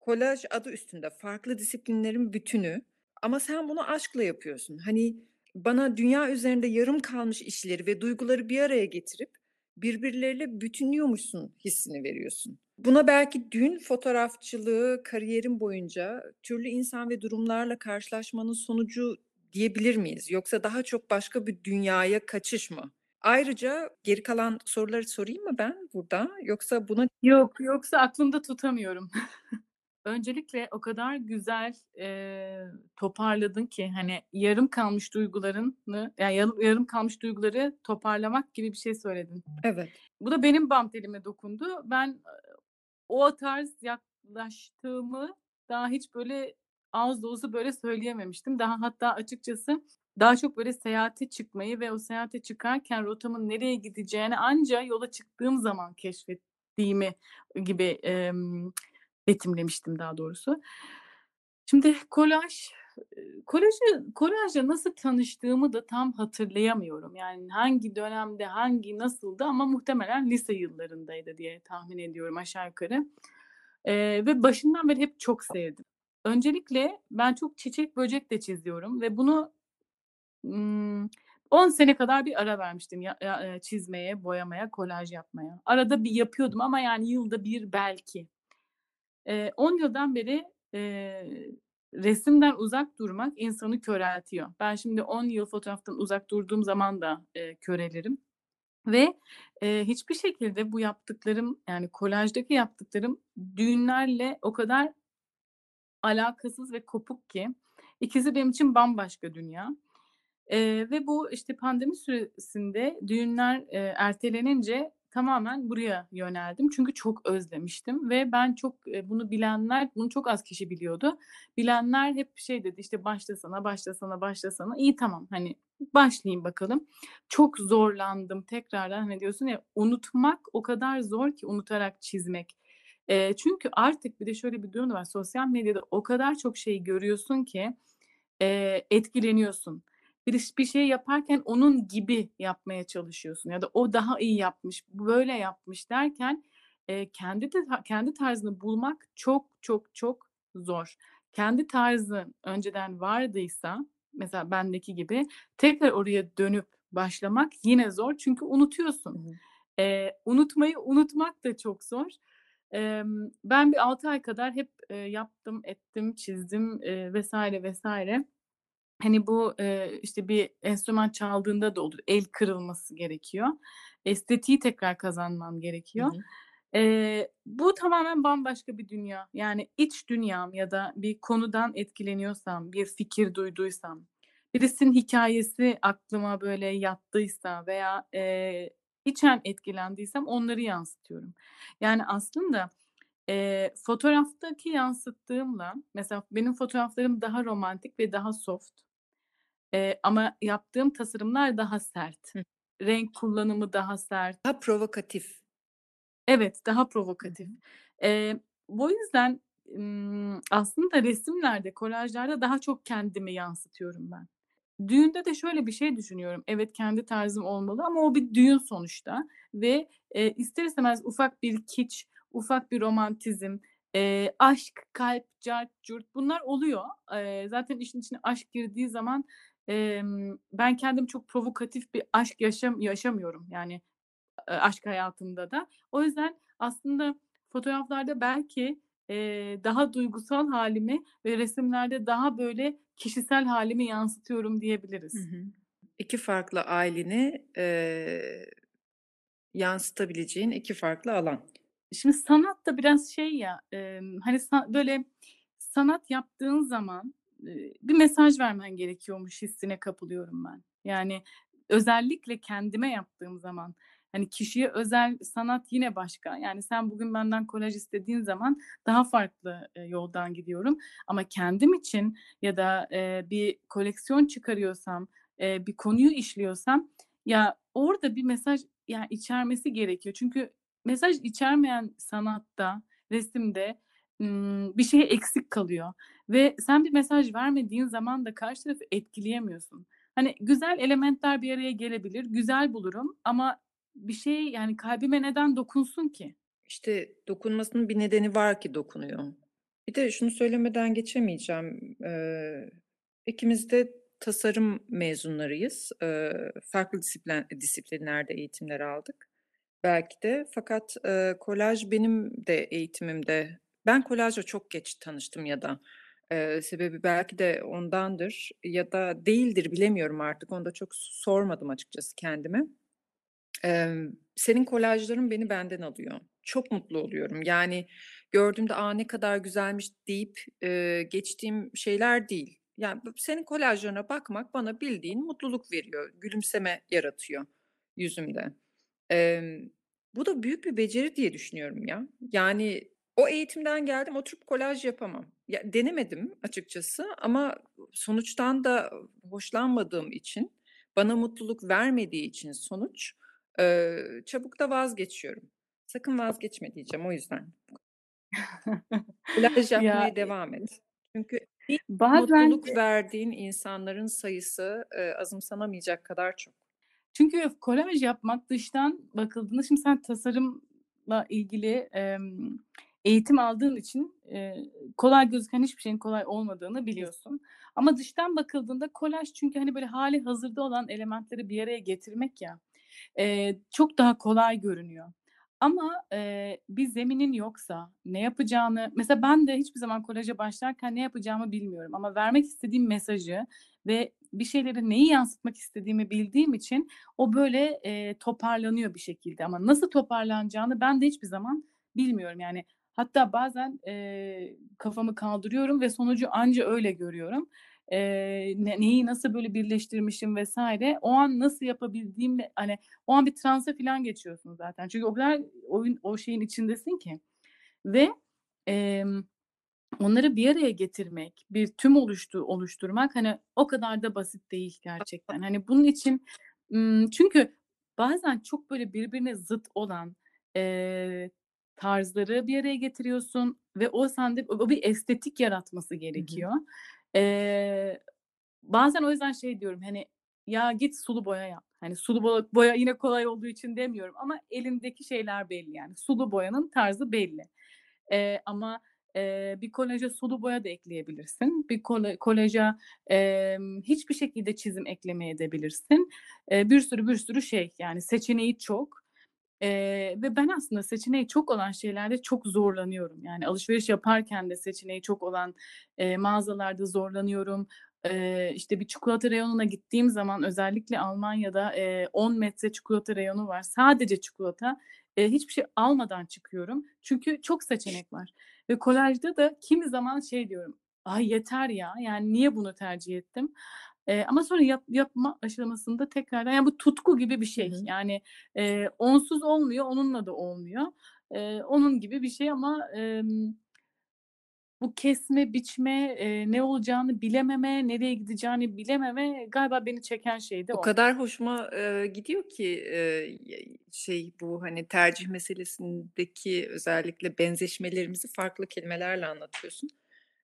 [SPEAKER 2] kolaj adı üstünde farklı disiplinlerin bütünü ama sen bunu aşkla yapıyorsun. Hani, bana dünya üzerinde yarım kalmış işleri ve duyguları bir araya getirip birbirleriyle bütünlüyormuşsun hissini veriyorsun. Buna belki düğün fotoğrafçılığı kariyerin boyunca türlü insan ve durumlarla karşılaşmanın sonucu diyebilir miyiz? Yoksa daha çok başka bir dünyaya kaçış mı? Ayrıca geri kalan soruları sorayım mı ben burada? Yoksa buna
[SPEAKER 1] Yok, yoksa aklımda tutamıyorum. Öncelikle o kadar güzel, eee, toparladın ki, hani, yarım kalmış duygularını, ya, yarım yarım kalmış duyguları toparlamak gibi bir şey söyledin.
[SPEAKER 2] Evet.
[SPEAKER 1] Bu da benim bam telime dokundu. Ben, o tarz yaklaştığımı daha hiç böyle ağız dolusu böyle söyleyememiştim. Daha hatta açıkçası daha çok böyle seyahate çıkmayı ve o seyahate çıkarken rotamın nereye gideceğini anca yola çıktığım zaman keşfettiğimi gibi, emm, betimlemiştim daha doğrusu. Şimdi kolaj, kolajı kolajla nasıl tanıştığımı da tam hatırlayamıyorum. Yani hangi dönemde, hangi nasıldı ama muhtemelen lise yıllarındaydı diye tahmin ediyorum aşağı yukarı. Eee, ve başından beri hep çok sevdim. Öncelikle ben çok çiçek böcek de çiziyorum ve bunu, ımm, 10 sene kadar bir ara vermiştim ya ya çizmeye, boyamaya, kolaj yapmaya. Arada bir yapıyordum ama yani yılda 1 belki. Eee, 10 yıldan beri, resimden uzak durmak insanı köreltiyor. Ben şimdi 10 yıl fotoğraftan uzak durduğum zaman da, eee, körelirim ve, eee, hiçbir şekilde bu yaptıklarım, yani kolajdaki yaptıklarım düğünlerle o kadar alakasız ve kopuk ki ikisi benim için bambaşka dünya. Eee, ve bu, işte, pandemi süresinde düğünler, eee, ertelenince tamamen buraya yöneldim. Çünkü çok özlemiştim ve ben çok, eee, bunu bilenler, bunu çok az kişi biliyordu. Bilenler hep şey dedi, işte, "Başlasana, başlasana, başlasana." İyi, tamam, hani, başlayayım bakalım. Çok zorlandım tekrardan, hani, diyorsun ya, unutmak o kadar zor ki unutarak çizmek. Eee, çünkü artık bir de şöyle bir durum var. Sosyal medyada o kadar çok şey görüyorsun ki, eee, etkileniyorsun. Bir bir şey yaparken onun gibi yapmaya çalışıyorsun ya da o daha iyi yapmış, böyle yapmış derken, eee, kendi de kendi tarzını bulmak çok, çok, çok zor. Kendi tarzın önceden vardıysa, mesela bendeki gibi, tekrar oraya dönüp başlamak yine zor çünkü unutuyorsun.
[SPEAKER 2] hı.
[SPEAKER 1] Eee, unutmayı unutmak da çok zor. Ben bir 6 ay kadar hep, yaptım, ettim, çizdim, vs. vs. Hani, bu, eee, işte, bir enstrüman çaldığında da olur. El kırılması gerekiyor. Estetiği tekrar kazanman
[SPEAKER 2] Hı
[SPEAKER 1] gerekiyor.
[SPEAKER 2] hı.
[SPEAKER 1] Eee, bu tamamen bambaşka bir dünya. Yani iç dünyam ya da bir konudan etkileniyorsam, bir fikir duyduysam, birisinin hikâyesi aklıma böyle yattıysa veya, eee, içten etkilendiysem onları yansıtıyorum. Yani aslında, eee, fotoğraftaki yansıttığımla mesela benim fotoğraflarım daha romantik ve daha soft. Eee, ama yaptığım tasarımlar daha sert.
[SPEAKER 2] Hıh.
[SPEAKER 1] Renk kullanımı daha sert.
[SPEAKER 2] Daha provokatif.
[SPEAKER 1] Evet, daha
[SPEAKER 2] Hı
[SPEAKER 1] provokatif.
[SPEAKER 2] hı.
[SPEAKER 1] Eee, bu yüzden, ımm, aslında resimlerde, kolajlarda daha çok kendimi yansıtıyorum ben. Düğünde de şöyle bir şey düşünüyorum. Evet, kendi tarzım olmalı ama o bir düğün sonuçta ve, eee, ister istemez ufak bir kiç, ufak bir romantizm, eee, aşk, kalp, cart curt bunlar oluyor. Eee, zaten işin içine aşk girdiği zaman, emm, ben kendim çok provokatif bir aşk yaşam yaşamıyorum. Yani, eee, aşk hayatımda da. O yüzden aslında fotoğraflarda belki, eee, daha duygusal hâlimi ve resimlerde daha böyle kişisel hâlimi yansıtıyorum
[SPEAKER 2] Hı
[SPEAKER 1] diyebiliriz.
[SPEAKER 2] hı. 2 farklı aileni, eee, yansıtabileceğin 2 farklı alan.
[SPEAKER 1] Şimdi sanat da biraz şey ya, emm, hani, sa böyle sanat yaptığın zaman, bir mesaj vermen gerekiyormuş hissine kapılıyorum ben. Yani özellikle kendime yaptığım zaman, hani, kişiye özel sanat yine başka. Yani sen bugün benden kolaj istediğin zaman daha farklı, eee, yoldan gidiyorum ama kendim için ya da, eee, bir koleksiyon çıkarıyorsam, eee, bir konuyu işliyorsam ya orada bir mesaj, ya, içermesi gerekiyor. Çünkü mesaj içermeyen sanatta, resimde, bir şey eksik kalıyor ve sen bir mesaj vermediğin zaman da karşı tarafı etkileyemiyorsun. Hani, güzel elementler bir araya gelebilir, güzel bulurum ama bir şey, yani, kalbime neden dokunsun ki?
[SPEAKER 2] İşte, dokunmasının bir nedeni var ki dokunuyor. Bir de şunu söylemeden geçemeyeceğim. Eee, ikimiz de tasarım mezunlarıyız. Eee, farklı disiplen disiplinlerde eğitimler aldık belki de. Fakat, eee, kolaj benim de eğitimimde Ben kolajla çok geç tanıştım ya da, eee, sebebi belki de ondandır ya da değildir bilemiyorum artık. Onu da çok sormadım açıkçası kendime. Emm, senin kolajların beni benden alıyor. Çok mutlu oluyorum. Yani gördüğümde, "A, ne kadar güzelmiş." deyip, eee, geçtiğim şeyler değil. Yani, senin kolajlarına bakmak bana bildiğin mutluluk veriyor, gülümseme yaratıyor yüzümde. Emm, bu da büyük bir beceri diye düşünüyorum ya. Yani o eğitimden geldim, oturup kolaj yapamam. Ya, denemedim açıkçası ama sonuçtan da hoşlanmadığım için, bana mutluluk vermediği için sonuç, eee, çabuk da vazgeçiyorum. "Sakın vazgeçme." diyeceğim o yüzden. Kolaj
[SPEAKER 1] Ya,
[SPEAKER 2] yapmaya
[SPEAKER 1] eee,
[SPEAKER 2] devam et. Çünkü bir
[SPEAKER 1] bazen
[SPEAKER 2] mutluluk verdiğin insanların sayısı, eee, azımsanamayacak kadar çok.
[SPEAKER 1] Çünkü kolaj yapmak dıştan bakıldığında Şimdi sen tasarımla ilgili, emm, eğitim aldığın için, eee, kolay gözüken hiçbir şeyin kolay olmadığını biliyorsun. Ama dıştan bakıldığında kolaj çünkü, hani, böyle hâlihazırda olan elementleri bir araya getirmek ya, eee, çok daha kolay görünüyor. Ama, eee, bir zeminin yoksa ne yapacağını Mesela ben de hiçbir zaman kolaja başlarken ne yapacağımı bilmiyorum ama vermek istediğim mesajı ve bir şeyleri neyi yansıtmak istediğimi bildiğim için o böyle, eee, toparlanıyor bir şekilde ama nasıl toparlanacağını ben de hiçbir zaman bilmiyorum. Yani hatta bazen, eee, kafamı kaldırıyorum ve sonucu anca öyle görüyorum. Eee, ne neyi nasıl böyle birleştirmişim vs. o an nasıl yapabildiğimle Hani, o an bir transa filan geçiyorsun zaten. Çünkü o kadar oyun o şeyin içindesin ki ve, emm, onları bir araya getirmek, bir tüm oluştu oluşturmak, hani, o kadar da basit değil gerçekten. Hani, bunun için çünkü bazen çok böyle birbirine zıt olan, eee, tarzları bir araya getiriyorsun ve o sende o bir estetik yaratması
[SPEAKER 2] Hı hı.
[SPEAKER 1] gerekiyor. Eee, bazen o yüzden şey diyorum, hani, "Ya, git sulu boya yap." Hani, sulu boya yine kolay olduğu için demiyorum ama elindeki şeyler belli yani. Sulu boyanın tarzı belli. Eee, ama, eee, bir kolaja sulu boya da ekleyebilirsin. Bir kola kolaja, emm, hiçbir şekilde çizim eklemeyebilirsin. Eee, bir sürü, bir sürü şey, yani seçeneği çok. Eee, ve ben aslında seçeneği çok olan şeylerde çok zorlanıyorum. Yani alışveriş yaparken de seçeneği çok olan, eee, mağazalarda zorlanıyorum. Eee, işte, bir çikolata reyonuna gittiğim zaman özellikle Almanya'da, eee, 10 metre çikolata reyonu var. Sadece çikolata. Eee, hiçbir şey almadan çıkıyorum. Çünkü çok seçenek var ve kolajda da kimi zaman şey diyorum, "Ay, yeter ya, yani niye bunu tercih ettim?" Eee, ama sonra yap yapma aşamasında tekrardan Yani bu tutku gibi bir şey.
[SPEAKER 2] hı.
[SPEAKER 1] Yani, eee, onsuz olmuyor, onunla da olmuyor. Eee, onun gibi bir şey ama, emm bu kesme, biçme, eee, ne olacağını bilememe, nereye gideceğini bilememe galiba beni çeken şey de
[SPEAKER 2] O
[SPEAKER 1] o.
[SPEAKER 2] kadar hoşuma, eee, gidiyor ki, y şey, bu, hani, tercih meselesindeki özellikle benzeşmelerimizi farklı kelimelerle anlatıyorsun.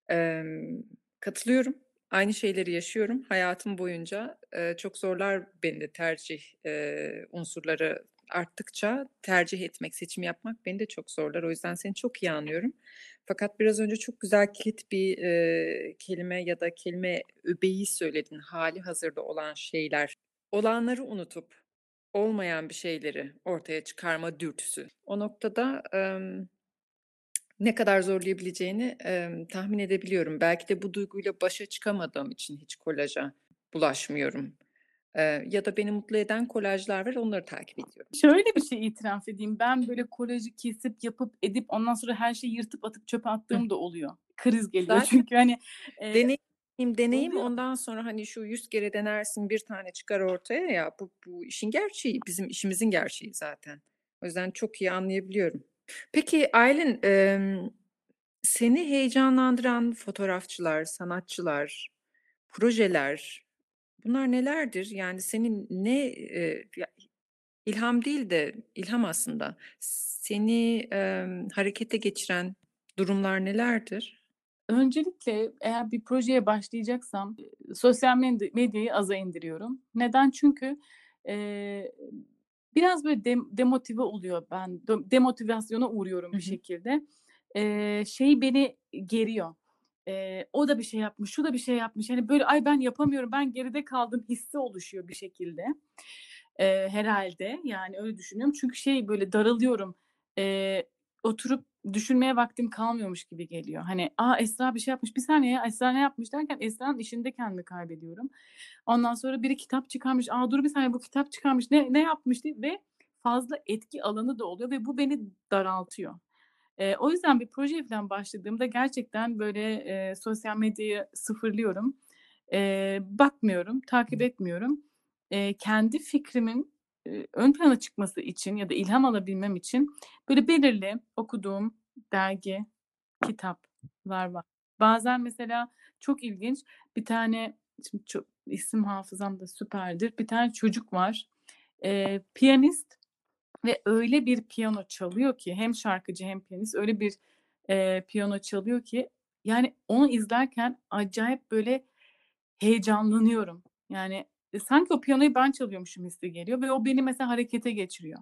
[SPEAKER 2] Emm, katılıyorum. Aynı şeyleri yaşıyorum hayatım boyunca. Eee, çok zorlar beni de tercih, eee, unsurları arttıkça tercih etmek, seçim yapmak beni de çok zorlar. O yüzden seni çok iyi anlıyorum. Fakat biraz önce çok güzel kilit bir, eee, kelime ya da kelime öbeği söyledin, hâlihazırda olan şeyler. Olanları unutup olmayan bir şeyleri ortaya çıkarma dürtüsü. O noktada, emm, ne kadar zorlayabileceğini, emm, tahmin edebiliyorum. Belki de bu duyguyla başa çıkamadığım için hiç kolaja bulaşmıyorum, eee, ya da beni mutlu eden kolajlar var, onları takip ediyorum.
[SPEAKER 1] Şöyle bir şey itiraf edeyim. Ben böyle kolajı kesip, yapıp, edip ondan sonra her şeyi yırtıp atıp çöpe attığım da oluyor. Kriz geliyor
[SPEAKER 2] Zaten
[SPEAKER 1] çünkü, hani, eee
[SPEAKER 2] deneyim, deneyim
[SPEAKER 1] Oluyor.
[SPEAKER 2] ondan sonra, hani, şu 100 kere denersin, 1 tane çıkar ortaya ya, bu bu işin gerçeği, bizim işimizin gerçeği zaten. O yüzden çok iyi anlayabiliyorum. Peki Aylin, emm, seni heyecanlandıran fotoğrafçılar, sanatçılar, projeler, bunlar nelerdir? Yani senin ne, eee, ya ilham değil de ilham aslında, seni, emm, harekete geçiren durumlar nelerdir?
[SPEAKER 1] Öncelikle eğer bir projeye başlayacaksam, sosyal medyayı aza indiriyorum. Neden? Çünkü, eee, biraz böyle dem demotive oluyor ben demotivasyona uğruyorum bir şekilde. eee, şey beni geriyor. Eee, o da bir şey yapmış, şu da bir şey yapmış. Hani, böyle, "Ay, ben yapamıyorum, ben geride kaldım." hissi oluşuyor bir şekilde. Eee, herhâlde, yani, öyle düşünüyorum. Çünkü şey, böyle, daralıyorum. Eee, oturup düşünmeye vaktim kalmıyormuş gibi geliyor. Hani, "A, Esra bir şey yapmış. Bir saniye ya, Esra ne yapmış?" derken Esra'nın işinde kendimi kaybediyorum. Ondan sonra biri kitap çıkarmış. "A, dur bir saniye, bu kitap çıkarmış. Ne ne yapmış?" diye ve fazla etki alanı da oluyor ve bu beni daraltıyor. Eee, o yüzden bir projeye falan başladığımda gerçekten, böyle, eee, sosyal medyayı sıfırlıyorum. Eee, bakmıyorum, takip etmiyorum. Eee, kendi fikrimin, ön plana çıkması için ya da ilham alabilmem için, böyle, belirli okuduğum dergi, kitaplar var. Bazen mesela çok ilginç, bir tane, şimdi çok isim hafızam da süperdir. Bir tane çocuk var, eee, piyanist ve öyle bir piyano çalıyor ki hem şarkıcı hem piyanist öyle bir, eee, piyano çalıyor ki, yani, onu izlerken acayip, böyle, heyecanlanıyorum. Yani, e, sanki o piyanoyu ben çalıyormuşum hissi geliyor ve o beni mesela harekete geçiriyor.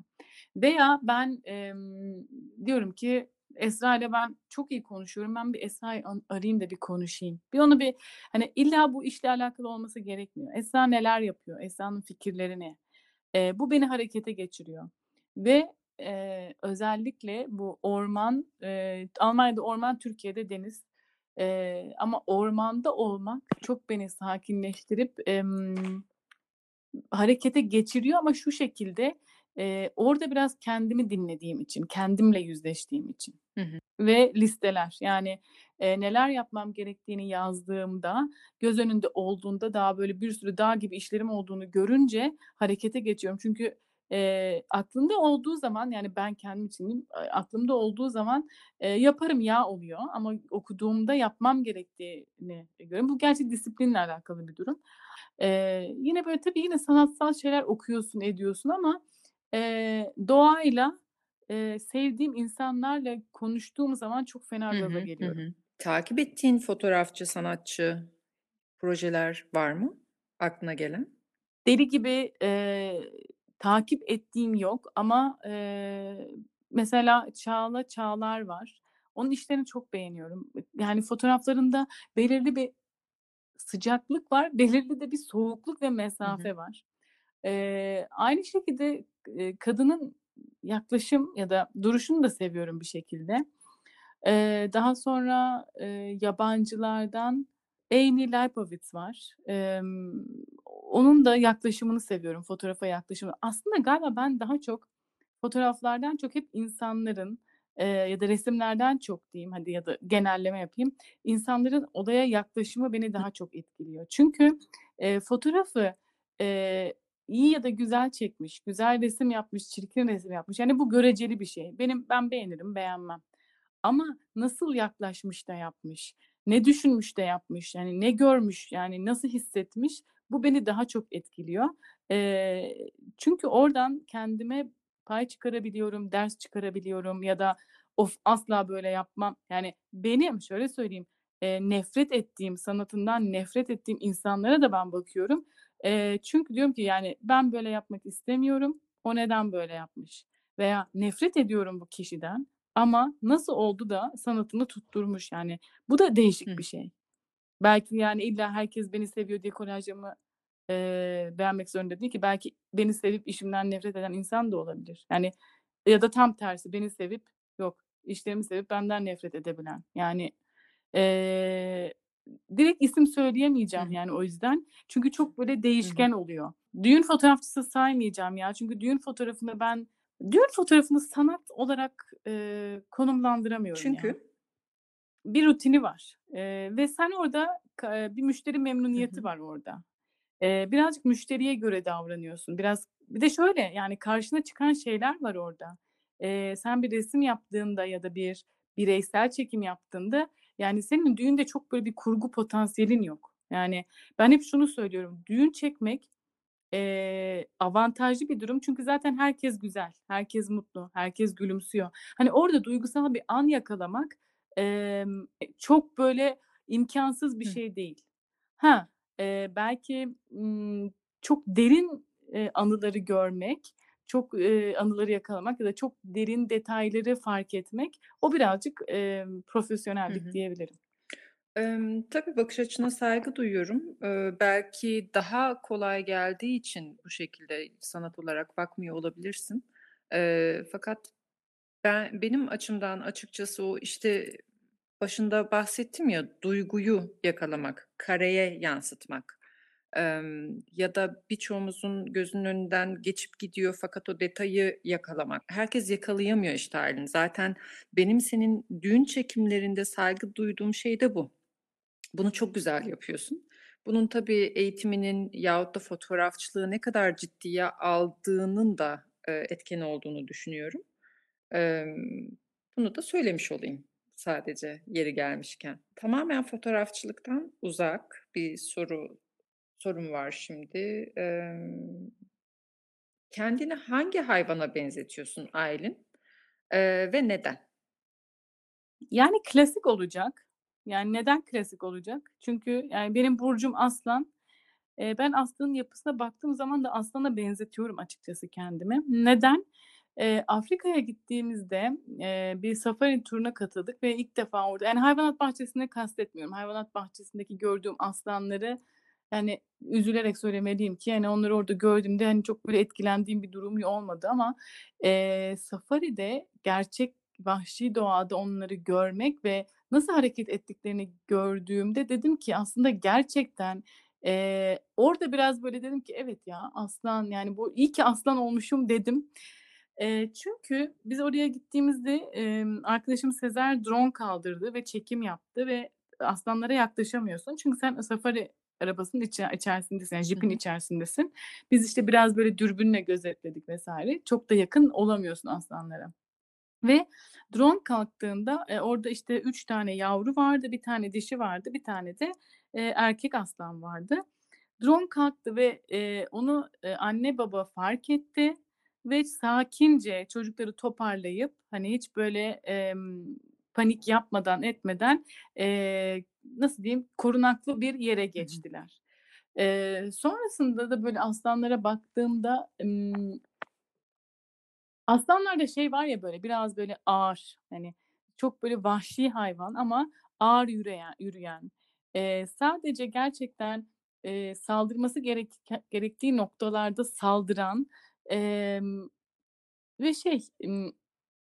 [SPEAKER 1] Veya ben, emm, diyorum ki Esra'yla ben çok iyi konuşuyorum. Ben bir Esra'yı arayayım da bir konuşayım. Bir onu bir, hani, illa bu işle alakalı olması gerekmiyor. Esra neler yapıyor? Esra'nın fikirleri ne? Eee, bu beni harekete geçiriyor ve, eee, özellikle bu orman, eee, Almanya'da orman, Türkiye'de deniz. Eee, ama ormanda olmak çok beni sakinleştirip, emm, harekete geçiriyor ama şu şekilde, eee, orada biraz kendimi dinlediğim için, kendimle yüzleştiğim için
[SPEAKER 2] Hı hı.
[SPEAKER 1] ve listeler. Yani, eee, neler yapmam gerektiğini yazdığımda, göz önünde olduğunda daha, böyle, bir sürü dağ gibi işlerim olduğunu görünce harekete geçiyorum. Çünkü, eee, aklımda olduğu zaman, yani, ben kendim için aklımda olduğu zaman, eee, yaparım ya oluyor ama okuduğumda yapmam gerektiğini görüyorum. Bu gerçi disiplinle alakalı bir durum. Eee, yine, böyle, tabii yine sanatsal şeyler okuyorsun, ediyorsun ama, eee, doğayla, eee, sevdiğim insanlarla konuştuğum zaman çok fena gaza
[SPEAKER 2] hı. Hı
[SPEAKER 1] geliyorum.
[SPEAKER 2] hı. Takip ettiğin fotoğrafçı, sanatçı, projeler var mı aklına gelen?
[SPEAKER 1] Deli gibi, eee, takip ettiğim yok ama, eee, mesela Çağla Çağlar var. Onun işlerini çok beğeniyorum. Yani, fotoğraflarında belirli bir sıcaklık var, belirli de bir soğukluk ve
[SPEAKER 2] Hı hı.
[SPEAKER 1] mesafe var. Eee, aynı şekilde, eee, kadının yaklaşım ya da duruşunu da seviyorum bir şekilde. Eee, daha sonra, eee, yabancılardan Amy Leibovitz var. Emm, onun da yaklaşımını seviyorum, fotoğrafa yaklaşımı. Aslında galiba ben daha çok fotoğraflardan çok hep insanların, eee, ya da resimlerden çok diyeyim, hadi ya da genelleme yapayım, insanların olaya yaklaşımı beni daha çok etkiliyor. Çünkü, eee, fotoğrafı, eee, iyi ya da güzel çekmiş, güzel resim yapmış, çirkin resim yapmış, yani, bu göreceli bir şey. Benim ben beğenirim, beğenmem. Ama nasıl yaklaşmış da yapmış, ne düşünmüş de yapmış, yani, ne görmüş, yani, nasıl hissetmiş, bu beni daha çok etkiliyor. Eee, çünkü oradan kendime pay çıkarabiliyorum, ders çıkarabiliyorum ya da "Of, asla böyle yapmam." Yani, benim şöyle söyleyeyim, eee, nefret ettiğim, sanatından nefret ettiğim insanlara da ben bakıyorum. Eee, çünkü diyorum ki, yani, ben böyle yapmak istemiyorum, o neden böyle yapmış? Veya nefret ediyorum bu kişiden ama nasıl oldu da sanatını tutturmuş, yani. Bu da değişik
[SPEAKER 2] Hı.
[SPEAKER 1] bir şey. Belki, yani, illa herkes beni seviyor diye kolajlarımı, eee, beğenmek zorunda değil ki. Belki beni sevip işimden nefret eden insan da olabilir. Yani, ya da tam tersi beni sevip, yok, işlerimi sevip benden nefret edebilen. Yani, eee, direkt isim söyleyemeyeceğim,
[SPEAKER 2] hı.
[SPEAKER 1] yani, o yüzden. Çünkü çok böyle
[SPEAKER 2] Hı hı.
[SPEAKER 1] değişken oluyor. Düğün fotoğrafçısı saymayacağım ya. Çünkü düğün fotoğrafını ben düğün fotoğrafını sanat olarak, eee, konumlandıramıyorum.
[SPEAKER 2] Çünkü?
[SPEAKER 1] Bir rutini var, eee, ve sen orada eee, bir müşteri memnuniyeti
[SPEAKER 2] hı.
[SPEAKER 1] var orada. Eee, birazcık müşteriye göre davranıyorsun. Biraz bir de şöyle, yani, karşına çıkan şeyler var orada. Eee, sen bir resim yaptığında ya da bir bireysel çekim yaptığında, yani, senin düğünde çok böyle bir kurgu potansiyelin yok. Yani, ben hep şunu söylüyorum, düğün çekmek, eee, avantajlı bir durum çünkü zaten herkes güzel, herkes mutlu, herkes gülümsüyor. Hani, orada duygusal bir an yakalamak, e, çok böyle imkânsız bir
[SPEAKER 2] Hı.
[SPEAKER 1] şey değil. Ha, eee, belki, ımm, çok derin, eee, anıları görmek, çok, eee, anıları yakalamak ya da çok derin detayları fark etmek, o birazcık,
[SPEAKER 2] Hı
[SPEAKER 1] profesyonellik
[SPEAKER 2] hı.
[SPEAKER 1] diyebilirim.
[SPEAKER 2] Emm, tabii, bakış açına saygı duyuyorum. Eee, belki daha kolay geldiği için bu şekilde sanat olarak bakmıyor olabilirsin. Eee, fakat ben benim açımdan açıkçası o, işte, başında bahsettim ya, duyguyu yakalamak, kareye yansıtmak, ya da birçoğumuzun gözünün önünden geçip gidiyor fakat o detayı yakalamak. Herkes yakalayamıyor işte Aylin. Zaten benim senin düğün çekimlerinde saygı duyduğum şey de bu. Bunu çok güzel yapıyorsun. Bunun tabii eğitiminin yahut da fotoğrafçılığı ne kadar ciddiye aldığının da, eee, etkeni olduğunu düşünüyorum. Bunu da söylemiş olayım sadece yeri gelmişken. Tamamen fotoğrafçılıktan uzak bir soru sorum var şimdi. Kendini hangi hayvana benzetiyorsun Aylin, ve neden?
[SPEAKER 1] Yani klasik olacak. Yani neden klasik olacak? Çünkü, yani, benim burcum Aslan. Ben Aslan'ın yapısına baktığım zaman da aslana benzetiyorum açıkçası kendimi. Neden? Eee, Afrika'ya gittiğimizde, eee, bir safari turuna katıldık ve ilk defa orada, yani, hayvanat bahçesini kastetmiyorum. Hayvanat bahçesindeki gördüğüm aslanları, yani, üzülerek söylemeliyim ki, hani, onları orada gördüğümde, hani, çok böyle etkilendiğim bir durum olmadı ama, eee, safaride gerçek vahşi doğada onları görmek ve nasıl hareket ettiklerini gördüğümde dedim ki aslında gerçekten, eee, orada biraz böyle dedim ki evet ya aslan, yani, bu iyi ki aslan olmuşum dedim. Eee, çünkü biz oraya gittiğimizde, emm, arkadaşım Sezer drone kaldırdı ve çekim yaptı ve aslanlara yaklaşamıyorsun. Çünkü sen safari arabasının içe içerisindesin, yani jipin
[SPEAKER 2] hı.
[SPEAKER 1] içerisindesin. Biz, işte, biraz böyle dürbünle gözetledik vs. Çok da yakın olamıyorsun aslanlara. Ve drone kalktığında, eee, orada, işte, 3 tane yavru vardı, 1 tane dişi vardı, 1 tane de, eee, erkek aslan vardı. Drone kalktı ve, eee, onu, eee, anne baba fark etti ve sakince çocukları toparlayıp, hani, hiç böyle, emm, panik yapmadan etmeden, eee, nasıl diyeyim, korunaklı bir yere geçtiler. Eee, sonrasında da böyle aslanlara baktığımda, ımm Aslanlarda şey var ya böyle biraz böyle ağır, hani, çok böyle vahşi hayvan ama ağır yüreyen yürüyen, eee, sadece gerçekten, eee, saldırması gerek gerektiği noktalarda saldıran, emm, ve şey, ımm,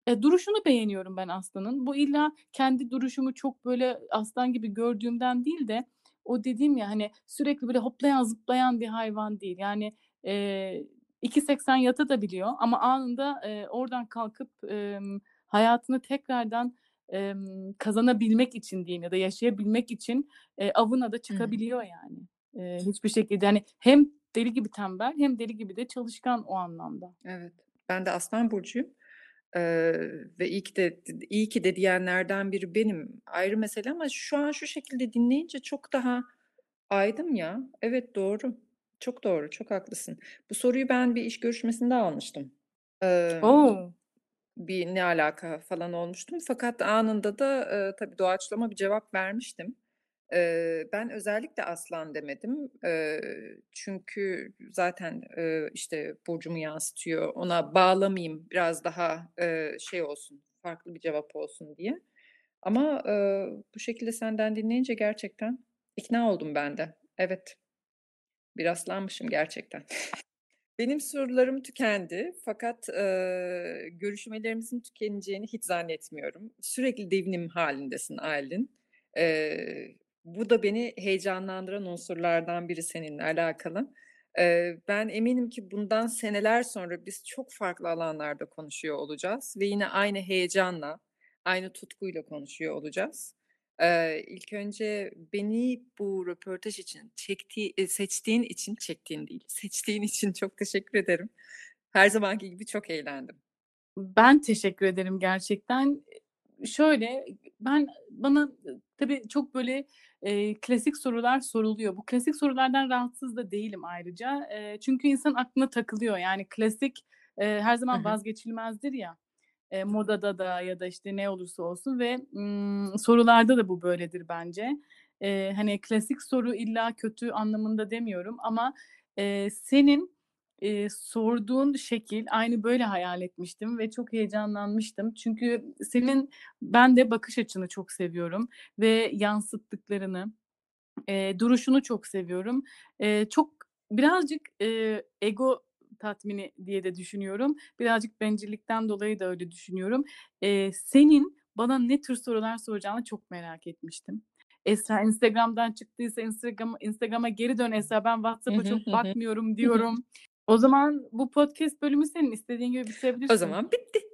[SPEAKER 1] eee, duruşunu beğeniyorum ben aslanın. Bu illa kendi duruşumu çok böyle aslan gibi gördüğümden değil de o dediğim ya, hani, sürekli böyle hoplayan zıplayan bir hayvan değil. Yani, eee, 2.80 yatabiliyor ama anında, eee, oradan kalkıp, emm, hayatını tekrardan, emm, kazanabilmek için diyeyim ya da yaşayabilmek için, eee, avına da
[SPEAKER 2] Hı hı.
[SPEAKER 1] çıkabiliyor yani. Eee, hiçbir şekilde, hani, hem deli gibi tembel hem deli gibi de çalışkan o anlamda.
[SPEAKER 2] Evet, ben de Aslan burcuyum, eee, ve iyi ki de iyi ki de diyenlerden biri benim. Ayrı mesele ama şu an şu şekilde dinleyince çok daha aydım ya. Evet, doğru. Çok doğru, çok haklısın. Bu soruyu ben bir iş görüşmesinde almıştım. Emm,
[SPEAKER 1] O!
[SPEAKER 2] bir ne alaka falan olmuştum fakat anında da, eee, tabii doğaçlama bir cevap vermiştim. Eee, ben özellikle Aslan demedim. Eee, çünkü zaten, eee, işte, burcumu yansıtıyor, ona bağlamayayım, biraz daha, eee, şey olsun, farklı bir cevap olsun diye. Ama, eee, bu şekilde senden dinleyince gerçekten ikna oldum ben de. Evet, bir aslanmışım gerçekten. Benim sorularım tükendi fakat, eee, görüşmelerimizin tükeneceğini hiç zannetmiyorum. Sürekli devinim hâlindesin Aylin. Eee, bu da beni heyecanlandıran unsurlardan biri seninle alakalı. Eee, ben eminim ki bundan seneler sonra biz çok farklı alanlarda konuşuyor olacağız ve yine aynı heyecanla, aynı tutkuyla konuşuyor olacağız. Eee, ilk önce beni bu röportaj için çektiği eee, seçtiğin için, çektiğin değil, seçtiğin için çok teşekkür ederim. Her zamanki gibi çok eğlendim.
[SPEAKER 1] Ben teşekkür ederim gerçekten. Şöyle, ben bana, ııı, tabii çok böyle, eee, klasik sorular soruluyor. Bu klasik sorulardan rahatsız da değilim ayrıca. Eee, çünkü insanın aklına takılıyor. Yani klasik, eee, her zaman vazgeçilmezdir ya, eee, modada da ya da, işte, ne olursa olsun ve, ımm, sorularda da bu böyledir bence. Eee, hani, klasik soru illa kötü anlamında demiyorum ama, eee, senin eee, sorduğun şekil aynı böyle hayal etmiştim ve çok heyecanlanmıştım. Çünkü senin ben de bakış açını çok seviyorum ve yansıttıklarını, eee, duruşunu çok seviyorum. Eee, çok birazcık, eee, ego tatmini diye de düşünüyorum. Birazcık bencillikten dolayı da öyle düşünüyorum. Eee, senin bana ne tür sorular soracağını çok merak etmiştim. "Esra Instagram'dan çıktıysa Instagram'a Instagram'a geri dön Esra, ben WhatsApp'a çok bakmıyorum." Diyorum. O zaman bu podcast bölümü senin. İstediğin gibi
[SPEAKER 2] O
[SPEAKER 1] bitirebilirsin.
[SPEAKER 2] zaman bitti.